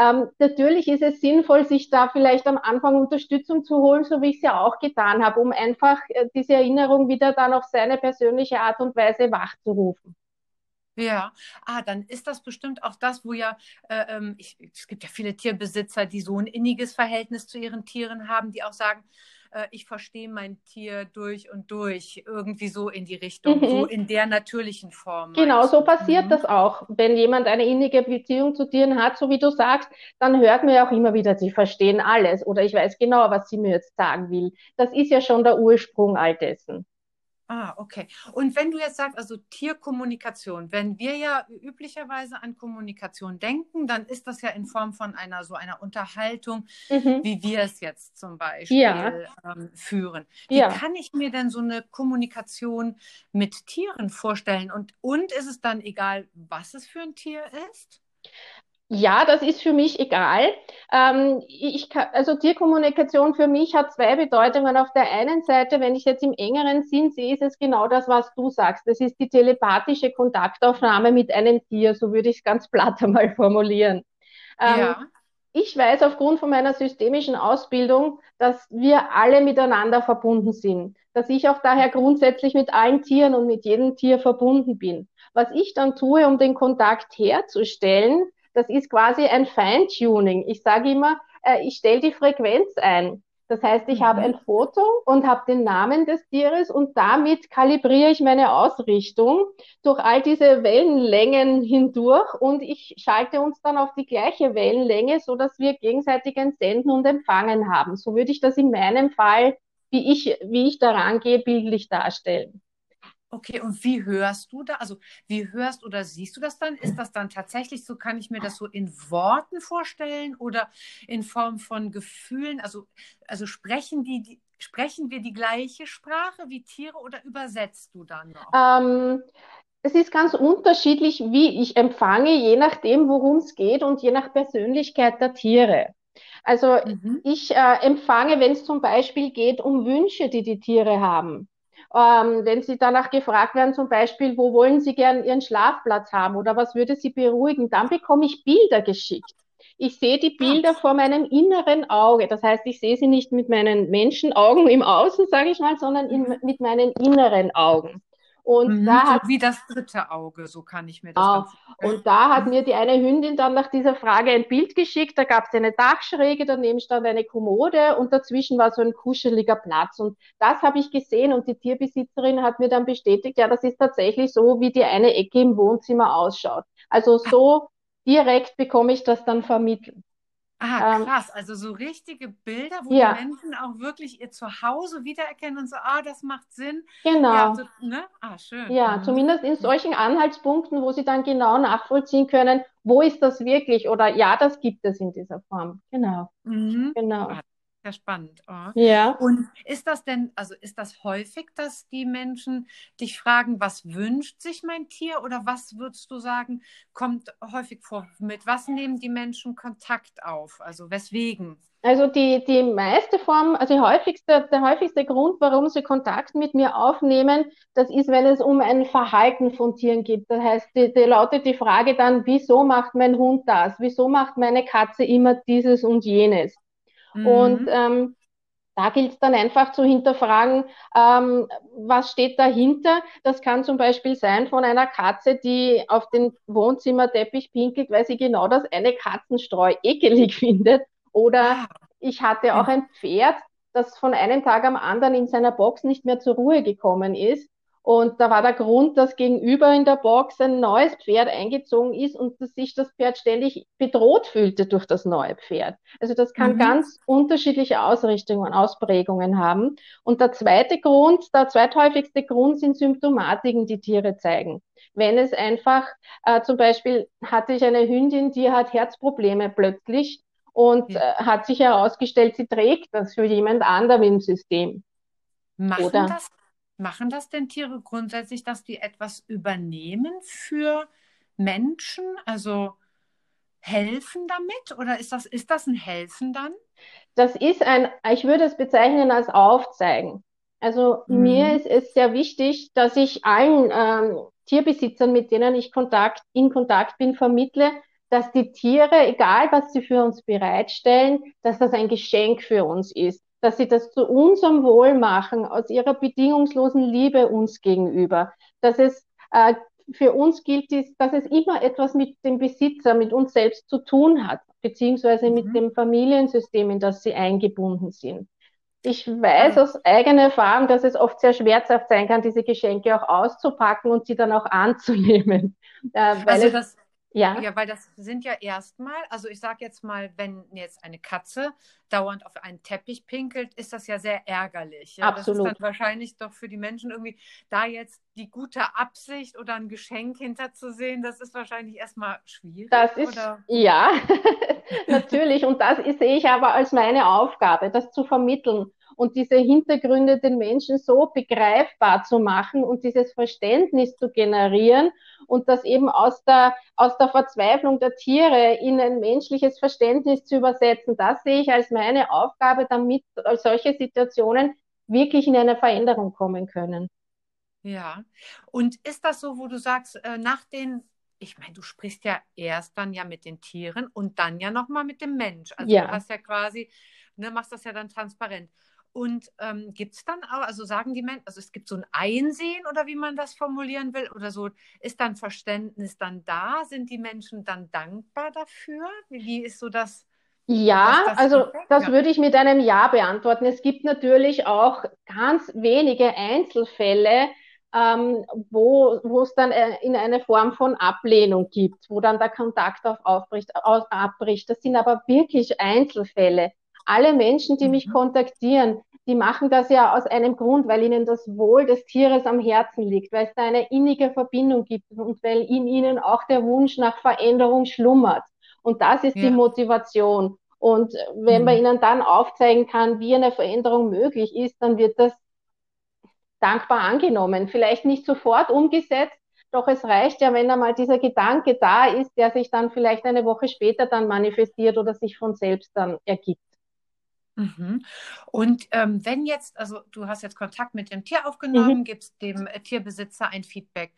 Ähm, natürlich ist es sinnvoll, sich da vielleicht am Anfang Unterstützung zu holen, so wie ich es ja auch getan habe, um einfach äh, diese Erinnerung wieder dann auf seine persönliche Art und Weise wachzurufen. Ja, ah, dann ist das bestimmt auch das, wo ja, äh, ähm, ich, es gibt ja viele Tierbesitzer, die so ein inniges Verhältnis zu ihren Tieren haben, die auch sagen, äh, ich verstehe mein Tier durch und durch, irgendwie so in die Richtung, mhm. so in der natürlichen Form. Genau, so passiert mhm. das auch. Wenn jemand eine innige Beziehung zu Tieren hat, so wie du sagst, dann hört man ja auch immer wieder, sie verstehen alles oder ich weiß genau, was sie mir jetzt sagen will. Das ist ja schon der Ursprung all dessen. Ah, okay. Und wenn du jetzt sagst, also Tierkommunikation, wenn wir ja üblicherweise an Kommunikation denken, dann ist das ja in Form von einer so einer Unterhaltung, mhm. wie wir es jetzt zum Beispiel ja. ähm, führen. Wie ja. kann ich mir denn so eine Kommunikation mit Tieren vorstellen? Und, und ist es dann egal, was es für ein Tier ist? Ja, das ist für mich egal. Ähm, ich kann, also Tierkommunikation für mich hat zwei Bedeutungen. Auf der einen Seite, wenn ich jetzt im engeren Sinn sehe, ist es genau das, was du sagst. Das ist die telepathische Kontaktaufnahme mit einem Tier, so würde ich es ganz platt einmal formulieren. Ähm, ja. Ich weiß aufgrund von meiner systemischen Ausbildung, dass wir alle miteinander verbunden sind. Dass ich auch daher grundsätzlich mit allen Tieren und mit jedem Tier verbunden bin. Was ich dann tue, um den Kontakt herzustellen, das ist quasi ein Feintuning. Ich sage immer, äh, ich stelle die Frequenz ein. Das heißt, ich mhm. habe ein Foto und habe den Namen des Tieres und damit kalibriere ich meine Ausrichtung durch all diese Wellenlängen hindurch und ich schalte uns dann auf die gleiche Wellenlänge, so dass wir gegenseitig ein Senden und Empfangen haben. So würde ich das in meinem Fall, wie ich, wie ich daran gehe, bildlich darstellen. Okay, und wie hörst du da? Also, wie hörst oder siehst du das dann? Ist das dann tatsächlich so, kann ich mir das so in Worten vorstellen oder in Form von Gefühlen? Also, also sprechen die, die sprechen wir die gleiche Sprache wie Tiere oder übersetzt du dann noch? Ähm, es ist ganz unterschiedlich, wie ich empfange, je nachdem, worum es geht und je nach Persönlichkeit der Tiere. Also mhm. ich äh, empfange, wenn es zum Beispiel geht um Wünsche, die die Tiere haben. Ähm, wenn sie danach gefragt werden, zum Beispiel, wo wollen sie gern ihren Schlafplatz haben oder was würde sie beruhigen, dann bekomme ich Bilder geschickt. Ich sehe die Bilder vor meinem inneren Auge. Das heißt, ich sehe sie nicht mit meinen Menschenaugen im Außen, sage ich mal, sondern in, mit meinen inneren Augen. Und mhm, da hat, so wie das dritte Auge, so kann ich mir das auch. Und da hat mir die eine Hündin dann nach dieser Frage ein Bild geschickt. Da gab es eine Dachschräge, daneben stand eine Kommode und dazwischen war so ein kuscheliger Platz. Und das habe ich gesehen und die Tierbesitzerin hat mir dann bestätigt, ja, das ist tatsächlich so, wie die eine Ecke im Wohnzimmer ausschaut. Also so direkt bekomme ich das dann vermittelt. Ah, ähm, krass. Also so richtige Bilder, wo ja. die Menschen auch wirklich ihr Zuhause wiedererkennen und so, ah, das macht Sinn. Genau. Ja, so, ne? ah, schön. Ja, mhm. zumindest in solchen Anhaltspunkten, wo sie dann genau nachvollziehen können, wo ist das wirklich oder ja, das gibt es in dieser Form. Genau. Mhm. Genau. Ah, sehr spannend. Oh. Ja. Und ist das denn, also ist das häufig, dass die Menschen dich fragen, was wünscht sich mein Tier oder was würdest du sagen, kommt häufig vor? Mit was nehmen die Menschen Kontakt auf? Also weswegen? Also die, die meiste Form, also häufigste, der häufigste Grund, warum sie Kontakt mit mir aufnehmen, das ist, wenn es um ein Verhalten von Tieren geht. Das heißt, die, die lautet die Frage dann, wieso macht mein Hund das? Wieso macht meine Katze immer dieses und jenes? Mhm. Und ähm, da gilt es dann einfach zu hinterfragen, ähm, was steht dahinter. Das kann zum Beispiel sein von einer Katze, die auf den Wohnzimmerteppich pinkelt, weil sie genau das eine Katzenstreu ekelig findet. Oder ah. ich hatte auch ein Pferd, das von einem Tag am anderen in seiner Box nicht mehr zur Ruhe gekommen ist. Und da war der Grund, dass gegenüber in der Box ein neues Pferd eingezogen ist und dass sich das Pferd ständig bedroht fühlte durch das neue Pferd. Also das kann mhm. ganz unterschiedliche Ausrichtungen, Ausprägungen haben. Und der zweite Grund, der zweithäufigste Grund sind Symptomatiken, die Tiere zeigen. Wenn es einfach, äh, zum Beispiel hatte ich eine Hündin, die hat Herzprobleme plötzlich und äh, hat sich herausgestellt, sie trägt das für jemand anderem im System. Machen Oder, das Machen das denn Tiere grundsätzlich, dass die etwas übernehmen für Menschen? Also helfen damit? Oder ist das, ist das ein Helfen dann? Das ist ein, ich würde es bezeichnen als Aufzeigen. Also mhm. mir ist es sehr wichtig, dass ich allen ähm, Tierbesitzern, mit denen ich Kontakt, in Kontakt bin, vermittle, dass die Tiere, egal was sie für uns bereitstellen, dass das ein Geschenk für uns ist dass sie das zu unserem Wohl machen, aus ihrer bedingungslosen Liebe uns gegenüber, dass es äh, für uns gilt, dass es immer etwas mit dem Besitzer, mit uns selbst zu tun hat, beziehungsweise mhm. mit dem Familiensystem, in das sie eingebunden sind. Ich weiß aus eigener Erfahrung, dass es oft sehr schmerzhaft sein kann, diese Geschenke auch auszupacken und sie dann auch anzunehmen. Äh, also das, ja. Ja, weil das sind ja erstmal, also ich sage jetzt mal, wenn jetzt eine Katze dauernd auf einen Teppich pinkelt, ist das ja sehr ärgerlich. Ja? Absolut. Das ist dann wahrscheinlich doch für die Menschen irgendwie, da jetzt die gute Absicht oder ein Geschenk hinterzusehen, das ist wahrscheinlich erstmal schwierig. Das ist, oder? ja, natürlich. Und das sehe ich aber als meine Aufgabe, das zu vermitteln und diese Hintergründe den Menschen so begreifbar zu machen und dieses Verständnis zu generieren und das eben aus der, aus der Verzweiflung der Tiere in ein menschliches Verständnis zu übersetzen. Das sehe ich als meine Aufgabe, damit solche Situationen wirklich in eine Veränderung kommen können. Ja, und ist das so, wo du sagst, äh, nach den ich meine, du sprichst ja erst dann ja mit den Tieren und dann ja nochmal mit dem Mensch. Also ja. du hast ja quasi, ne, machst das ja dann transparent. Und ähm, gibt es dann auch, also sagen die Menschen, also es gibt so ein Einsehen oder wie man das formulieren will, oder so, ist dann Verständnis dann da? Sind die Menschen dann dankbar dafür? Wie, ist so das? Ja, das also das ja. würde ich mit einem Ja beantworten. Es gibt natürlich auch ganz wenige Einzelfälle, ähm, wo, wo es dann äh, in eine Form von Ablehnung gibt, wo dann der Kontakt auf aufbricht, aus, abbricht. Das sind aber wirklich Einzelfälle. Alle Menschen, die mhm. mich kontaktieren, die machen das ja aus einem Grund, weil ihnen das Wohl des Tieres am Herzen liegt, weil es da eine innige Verbindung gibt und weil in ihnen auch der Wunsch nach Veränderung schlummert. Und das ist ja. die Motivation. Und wenn mhm. man ihnen dann aufzeigen kann, wie eine Veränderung möglich ist, dann wird das dankbar angenommen. Vielleicht nicht sofort umgesetzt, Doch es reicht ja, wenn einmal dieser Gedanke da ist, der sich dann vielleicht eine Woche später dann manifestiert oder sich von selbst dann ergibt. Mhm. Und ähm, wenn jetzt, also du hast jetzt Kontakt mit dem Tier aufgenommen, mhm. gibst dem äh, Tierbesitzer ein Feedback.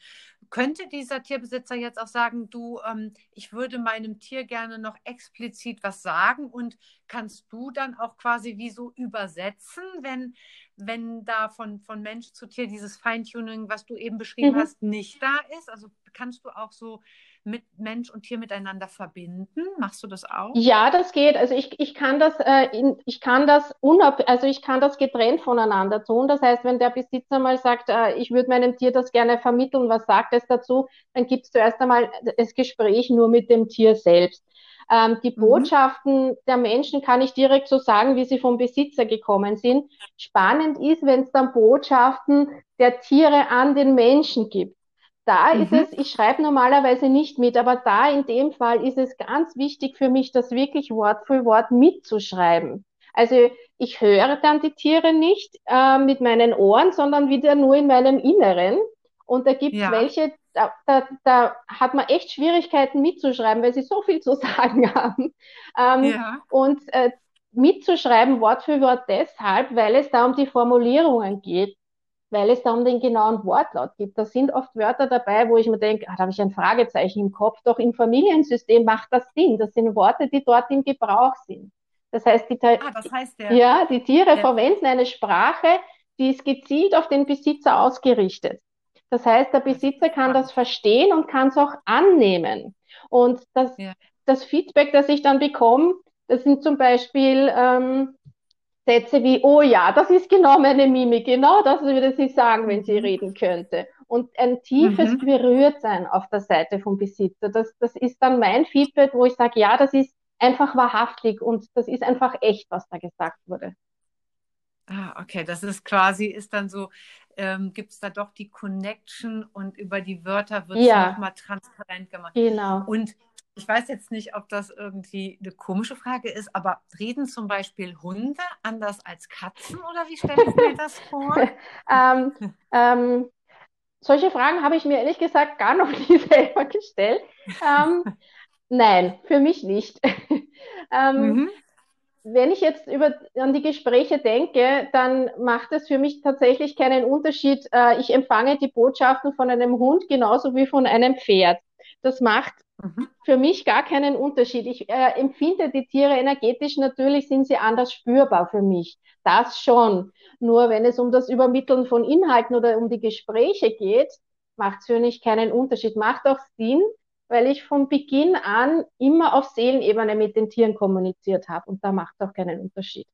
Könnte dieser Tierbesitzer jetzt auch sagen, du, ähm, ich würde meinem Tier gerne noch explizit was sagen und kannst du dann auch quasi wie so übersetzen, wenn, wenn da von, von Mensch zu Tier dieses Feintuning, was du eben beschrieben mhm. hast, nicht da ist? Also kannst du auch so mit Mensch und Tier miteinander verbinden? Machst du das auch? Ja, das geht. Also ich, ich kann das, äh, in, ich kann das unab, also ich kann das getrennt voneinander tun. Das heißt, wenn der Besitzer mal sagt, äh, ich würde meinem Tier das gerne vermitteln, was sagt es dazu, dann gibt es zuerst einmal das Gespräch nur mit dem Tier selbst. Ähm, die mhm. Botschaften der Menschen kann ich direkt so sagen, wie sie vom Besitzer gekommen sind. Spannend ist, wenn es dann Botschaften der Tiere an den Menschen gibt. Da mhm. ist es, ich schreibe normalerweise nicht mit, aber da in dem Fall ist es ganz wichtig für mich, das wirklich Wort für Wort mitzuschreiben. Also ich höre dann die Tiere nicht äh, mit meinen Ohren, sondern wieder nur in meinem Inneren. Und da gibt es ja. welche, da, da, da hat man echt Schwierigkeiten mitzuschreiben, weil sie so viel zu sagen haben. Ähm, ja. Und äh, mitzuschreiben Wort für Wort deshalb, weil es da um die Formulierungen geht weil es da um den genauen Wortlaut geht. Da sind oft Wörter dabei, wo ich mir denke, ah, da habe ich ein Fragezeichen im Kopf. Doch im Familiensystem macht das Sinn. Das sind Worte, die dort im Gebrauch sind. Das heißt, die, ah, das heißt der, ja, die Tiere der, verwenden eine Sprache, die ist gezielt auf den Besitzer ausgerichtet. Das heißt, der Besitzer kann das verstehen und kann es auch annehmen. Und das, ja. das Feedback, das ich dann bekomme, das sind zum Beispiel ähm, Sätze wie, oh ja, das ist genau meine Mimik, genau das würde sie sagen, wenn sie mhm. reden könnte. Und ein tiefes mhm. Berührtsein auf der Seite vom Besitzer, das, das ist dann mein Feedback, wo ich sage, ja, das ist einfach wahrhaftig und das ist einfach echt, was da gesagt wurde. Ah, okay, das ist quasi, ist dann so, ähm, gibt es da doch die Connection und über die Wörter wird es ja. nochmal transparent gemacht. Genau. Und ich weiß jetzt nicht, ob das irgendwie eine komische Frage ist, aber reden zum Beispiel Hunde anders als Katzen oder wie stelle ich mir das vor? ähm, ähm, solche Fragen habe ich mir ehrlich gesagt gar noch nie selber gestellt. Ähm, nein, für mich nicht. Ähm, mhm. Wenn ich jetzt über, an die Gespräche denke, dann macht es für mich tatsächlich keinen Unterschied. Äh, ich empfange die Botschaften von einem Hund genauso wie von einem Pferd. Das macht Mhm. Für mich gar keinen Unterschied. Ich äh, empfinde die Tiere energetisch, natürlich sind sie anders spürbar für mich. Das schon. Nur wenn es um das Übermitteln von Inhalten oder um die Gespräche geht, macht es für mich keinen Unterschied. Macht auch Sinn, weil ich von Beginn an immer auf Seelenebene mit den Tieren kommuniziert habe und da macht es auch keinen Unterschied.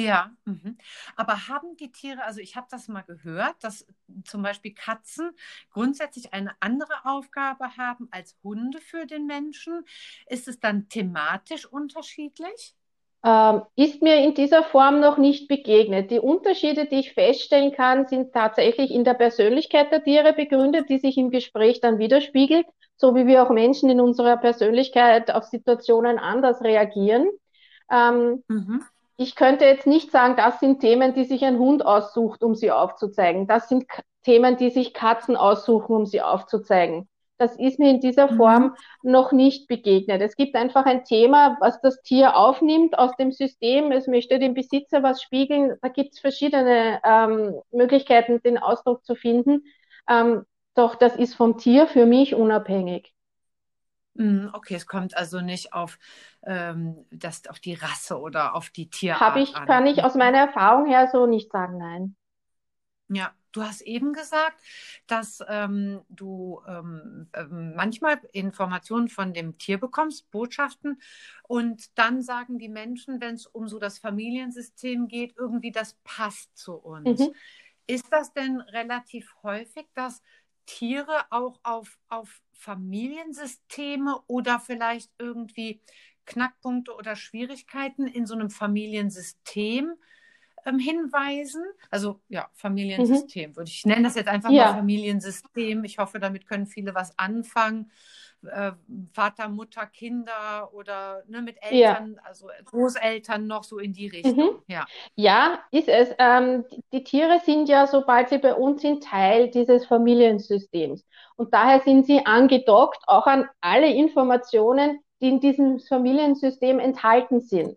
Ja, mhm. aber haben die Tiere, also ich habe das mal gehört, dass zum Beispiel Katzen grundsätzlich eine andere Aufgabe haben als Hunde für den Menschen. Ist es dann thematisch unterschiedlich? Ähm, ist mir in dieser Form noch nicht begegnet. Die Unterschiede, die ich feststellen kann, sind tatsächlich in der Persönlichkeit der Tiere begründet, die sich im Gespräch dann widerspiegelt, so wie wir auch Menschen in unserer Persönlichkeit auf Situationen anders reagieren. Ähm, mhm ich könnte jetzt nicht sagen, das sind Themen, die sich ein Hund aussucht, um sie aufzuzeigen. Das sind Themen, die sich Katzen aussuchen, um sie aufzuzeigen. Das ist mir in dieser mhm. Form mhm. noch nicht begegnet. Es gibt einfach ein Thema, was das Tier aufnimmt aus dem System. Es möchte dem Besitzer was spiegeln. Da gibt es verschiedene ähm, Möglichkeiten, den Ausdruck zu finden. Ähm, doch das ist vom Tier für mich unabhängig. Mhm, okay, es kommt also nicht auf, ähm, das, auf die Rasse oder auf die Tierart Hab ich, an. Kann ich aus meiner Erfahrung her so nicht sagen, nein. Ja, du hast eben gesagt, dass ähm, du ähm, ähm, manchmal Informationen von dem Tier bekommst, Botschaften, und dann sagen die Menschen, wenn es um so das Familiensystem geht, irgendwie das passt zu uns. Mhm. Ist das denn relativ häufig, dass Tiere auch auf, auf Familiensysteme oder vielleicht irgendwie Knackpunkte oder Schwierigkeiten in so einem Familiensystem ähm, hinweisen. Also ja, Familiensystem mhm. würde ich nennen das jetzt einfach ja. mal Familiensystem. Ich hoffe, damit können viele was anfangen. Äh, Vater, Mutter, Kinder oder ne, mit Eltern, ja. also Großeltern noch so in die Richtung. Mhm. Ja. ja, ist es. Ähm, die, die Tiere sind ja, sobald sie bei uns sind, Teil dieses Familiensystems. Und daher sind sie angedockt auch an alle Informationen, die in diesem Familiensystem enthalten sind.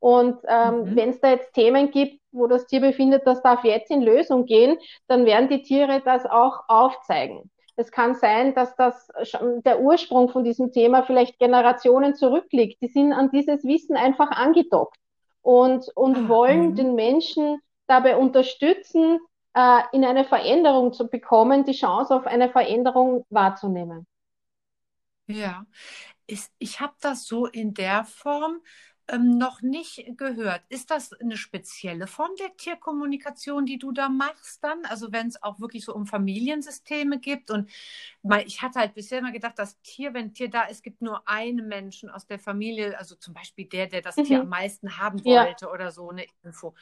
Und ähm, mhm. wenn es da jetzt Themen gibt, wo das Tier befindet, das darf jetzt in Lösung gehen, dann werden die Tiere das auch aufzeigen. Es kann sein, dass das der Ursprung von diesem Thema vielleicht Generationen zurückliegt. Die sind an dieses Wissen einfach angedockt und, und ah, wollen mhm. den Menschen dabei unterstützen, äh, in eine Veränderung zu bekommen, die Chance auf eine Veränderung wahrzunehmen. Ja, ich, ich habe das so in der Form ähm, noch nicht gehört. Ist das eine spezielle Form der Tierkommunikation, die du da machst dann? Also wenn es auch wirklich so um Familiensysteme gibt und mal, ich hatte halt bisher immer gedacht, das Tier, wenn ein Tier da ist, gibt nur einen Menschen aus der Familie, also zum Beispiel der, der das mhm. Tier am meisten haben wollte ja. oder so eine Info.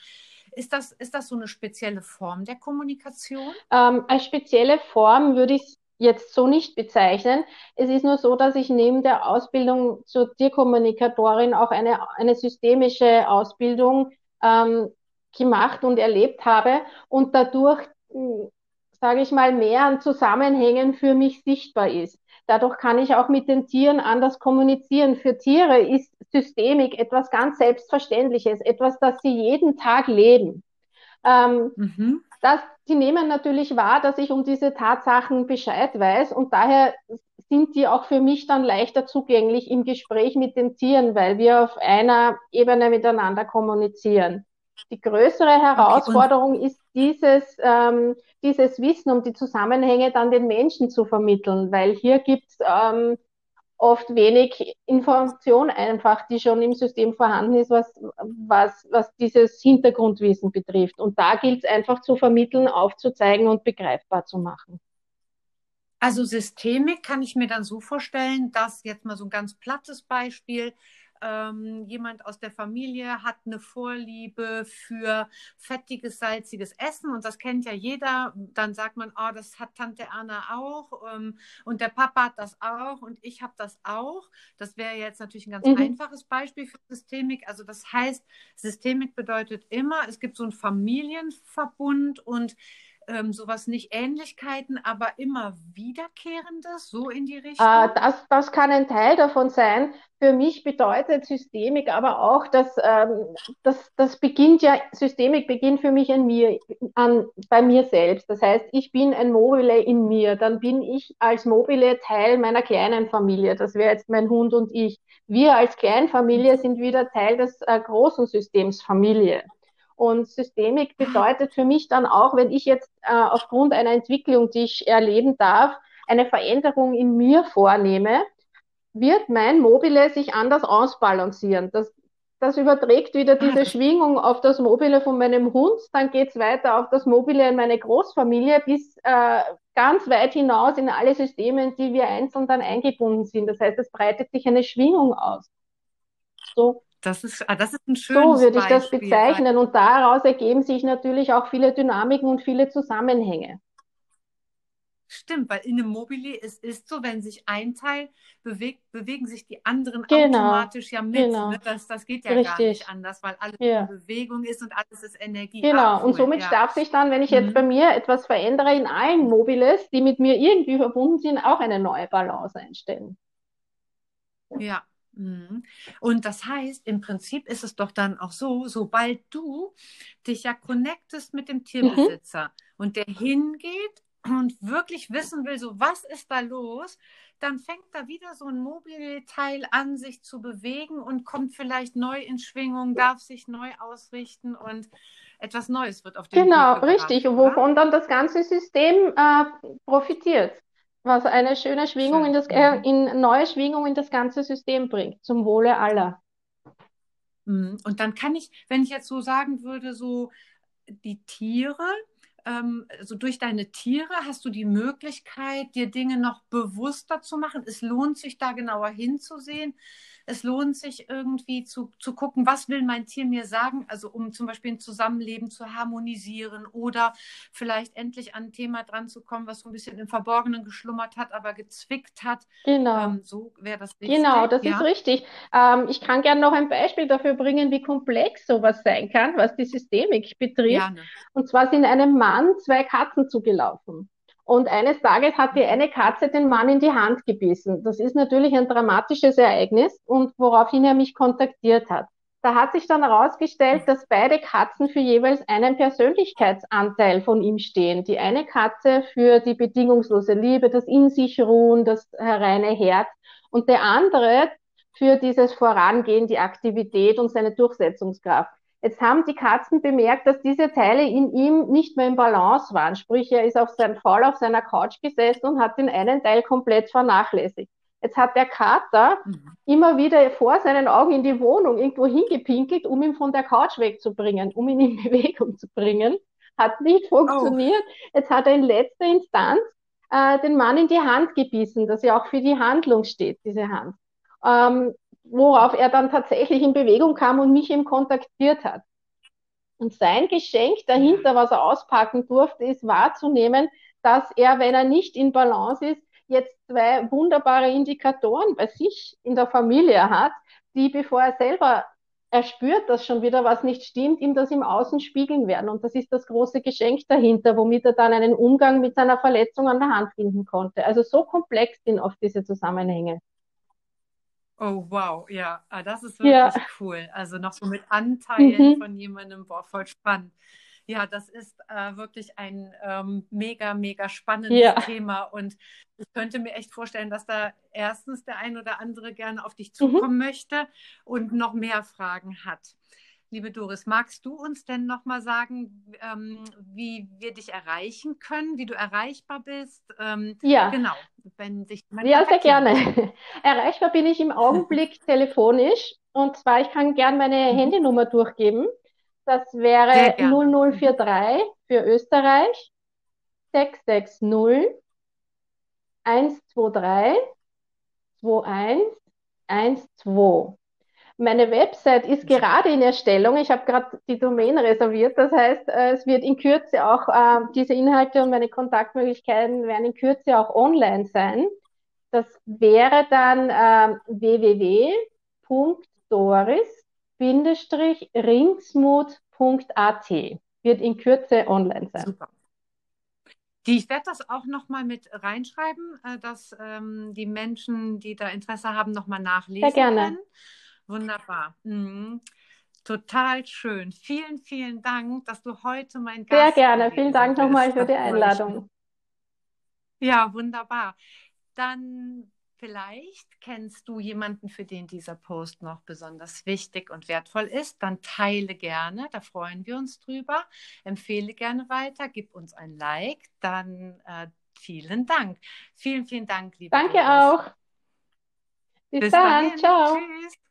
Ist das, ist das so eine spezielle Form der Kommunikation? Ähm, als spezielle Form würde ich jetzt so nicht bezeichnen. Es ist nur so, dass ich neben der Ausbildung zur Tierkommunikatorin auch eine, eine systemische Ausbildung ähm, gemacht und erlebt habe und dadurch, hm, sage ich mal, mehr an Zusammenhängen für mich sichtbar ist. Dadurch kann ich auch mit den Tieren anders kommunizieren. Für Tiere ist Systemik etwas ganz Selbstverständliches, etwas, das sie jeden Tag leben. Ähm, mhm. Das, die nehmen natürlich wahr, dass ich um diese Tatsachen Bescheid weiß und daher sind die auch für mich dann leichter zugänglich im Gespräch mit den Tieren, weil wir auf einer Ebene miteinander kommunizieren. Die größere Herausforderung okay, ist dieses, ähm, dieses Wissen um die Zusammenhänge dann den Menschen zu vermitteln, weil hier gibt es ähm, oft wenig Information einfach, die schon im System vorhanden ist, was, was, was dieses Hintergrundwissen betrifft. Und da gilt es einfach zu vermitteln, aufzuzeigen und begreifbar zu machen. Also Systemik kann ich mir dann so vorstellen, dass jetzt mal so ein ganz plattes Beispiel, ähm, jemand aus der Familie hat eine Vorliebe für fettiges, salziges Essen und das kennt ja jeder. Dann sagt man, oh, das hat Tante Anna auch ähm, und der Papa hat das auch und ich habe das auch. Das wäre jetzt natürlich ein ganz mhm. einfaches Beispiel für Systemik. Also das heißt, Systemik bedeutet immer, es gibt so einen Familienverbund und ähm, sowas nicht Ähnlichkeiten, aber immer wiederkehrendes, so in die Richtung? Äh, das, das kann ein Teil davon sein. Für mich bedeutet Systemik aber auch, dass ähm, das, das beginnt ja, Systemik beginnt für mich an mir, an, bei mir selbst. Das heißt, ich bin ein Mobile in mir. Dann bin ich als Mobile Teil meiner kleinen Familie. Das wäre jetzt mein Hund und ich. Wir als Kleinfamilie sind wieder Teil des äh, großen Systems Familie. Und Systemik bedeutet für mich dann auch, wenn ich jetzt äh, aufgrund einer Entwicklung, die ich erleben darf, eine Veränderung in mir vornehme, wird mein Mobile sich anders ausbalancieren. Das, das überträgt wieder diese Schwingung auf das Mobile von meinem Hund, dann geht's weiter auf das Mobile in meine Großfamilie bis äh, ganz weit hinaus in alle Systeme, die wir einzeln dann eingebunden sind. Das heißt, es breitet sich eine Schwingung aus. So das ist, ah, das ist ein schönes So würde ich das bezeichnen. Und daraus ergeben sich natürlich auch viele Dynamiken und viele Zusammenhänge. Stimmt, weil in einem Mobile es ist so, wenn sich ein Teil bewegt, bewegen sich die anderen genau, automatisch ja mit. Genau. Ne? Das, das geht ja Richtig. gar nicht anders, weil alles ja. in Bewegung ist und alles ist Energie. Genau, und somit ja. darf sich dann, wenn ich jetzt mhm. bei mir etwas verändere, in allen Mobiles, die mit mir irgendwie verbunden sind, auch eine neue Balance einstellen. Ja. Und das heißt, im Prinzip ist es doch dann auch so, sobald du dich ja connectest mit dem Tierbesitzer mhm. und der hingeht und wirklich wissen will, so was ist da los, dann fängt da wieder so ein Mobilteil an, sich zu bewegen und kommt vielleicht neu in Schwingung, darf sich neu ausrichten und etwas Neues wird auf den Genau, richtig. Und wovon dann das ganze System äh, profitiert was eine schöne Schwingung in das, äh, in neue Schwingung in das ganze System bringt, zum Wohle aller. Mhm. Und dann kann ich, wenn ich jetzt so sagen würde, so die Tiere, ähm, also durch deine Tiere hast du die Möglichkeit, dir Dinge noch bewusster zu machen. Es lohnt sich da genauer hinzusehen, es lohnt sich irgendwie zu, zu gucken, was will mein Tier mir sagen, also um zum Beispiel ein Zusammenleben zu harmonisieren oder vielleicht endlich an ein Thema dran zu kommen, was so ein bisschen im Verborgenen geschlummert hat, aber gezwickt hat. Genau. Ähm, so wäre das richtig. Genau, das ja? ist richtig. Ähm, ich kann gerne noch ein Beispiel dafür bringen, wie komplex sowas sein kann, was die Systemik betrifft. Gerne. Und zwar sind einem Mann zwei Katzen zugelaufen. Und eines Tages hat die eine Katze den Mann in die Hand gebissen. Das ist natürlich ein dramatisches Ereignis und woraufhin er mich kontaktiert hat. Da hat sich dann herausgestellt, dass beide Katzen für jeweils einen Persönlichkeitsanteil von ihm stehen. Die eine Katze für die bedingungslose Liebe, das in sich ruhen, das reine Herz und der andere für dieses Vorangehen, die Aktivität und seine Durchsetzungskraft. Jetzt haben die Katzen bemerkt, dass diese Teile in ihm nicht mehr im Balance waren. Sprich, er ist auf seinem Fall auf seiner Couch gesessen und hat den einen Teil komplett vernachlässigt. Jetzt hat der Kater mhm. immer wieder vor seinen Augen in die Wohnung irgendwo hingepinkelt, um ihn von der Couch wegzubringen, um ihn in Bewegung zu bringen. Hat nicht funktioniert. Oh. Jetzt hat er in letzter Instanz äh, den Mann in die Hand gebissen, dass ja auch für die Handlung steht, diese Hand. Ähm, worauf er dann tatsächlich in Bewegung kam und mich eben kontaktiert hat. Und sein Geschenk dahinter, was er auspacken durfte, ist wahrzunehmen, dass er, wenn er nicht in Balance ist, jetzt zwei wunderbare Indikatoren bei sich in der Familie hat, die, bevor er selber er spürt, dass schon wieder was nicht stimmt, ihm das im Außen spiegeln werden. Und das ist das große Geschenk dahinter, womit er dann einen Umgang mit seiner Verletzung an der Hand finden konnte. Also so komplex sind oft diese Zusammenhänge. Oh, wow, ja, ah, das ist wirklich ja. cool. Also noch so mit Anteilen mhm. von jemandem, boah, voll spannend. Ja, das ist äh, wirklich ein ähm, mega, mega spannendes ja. Thema und ich könnte mir echt vorstellen, dass da erstens der ein oder andere gerne auf dich mhm. zukommen mhm. möchte und noch mehr Fragen hat. Liebe Doris, magst du uns denn nochmal sagen, ähm, wie wir dich erreichen können, wie du erreichbar bist? Ähm, ja. Genau, wenn sich Ja, sehr gerne. erreichbar bin ich im Augenblick telefonisch. Und zwar, ich kann gerne meine mhm. Handynummer durchgeben. Das wäre 0043 für Österreich 660 123 21 12. Meine Website ist gerade in Erstellung. Ich habe gerade die Domain reserviert. Das heißt, äh, es wird in Kürze auch äh, diese Inhalte und meine Kontaktmöglichkeiten werden in Kürze auch online sein. Das wäre dann äh, www.doris-ringsmut.at. Wird in Kürze online sein. Super. Die, ich werde das auch nochmal mit reinschreiben, äh, dass ähm, die Menschen, die da Interesse haben, nochmal nachlesen Sehr gerne. können. Wunderbar. Mhm. Total schön. Vielen, vielen Dank, dass du heute mein Gast Sehr gerne. Vielen Dank nochmal für die Einladung. Ja, wunderbar. Dann vielleicht kennst du jemanden, für den dieser Post noch besonders wichtig und wertvoll ist. Dann teile gerne, da freuen wir uns drüber. Empfehle gerne weiter, gib uns ein Like. Dann äh, vielen Dank. Vielen, vielen Dank, liebe Danke Doris. auch. Bis, Bis dann. Ciao. Tschüss.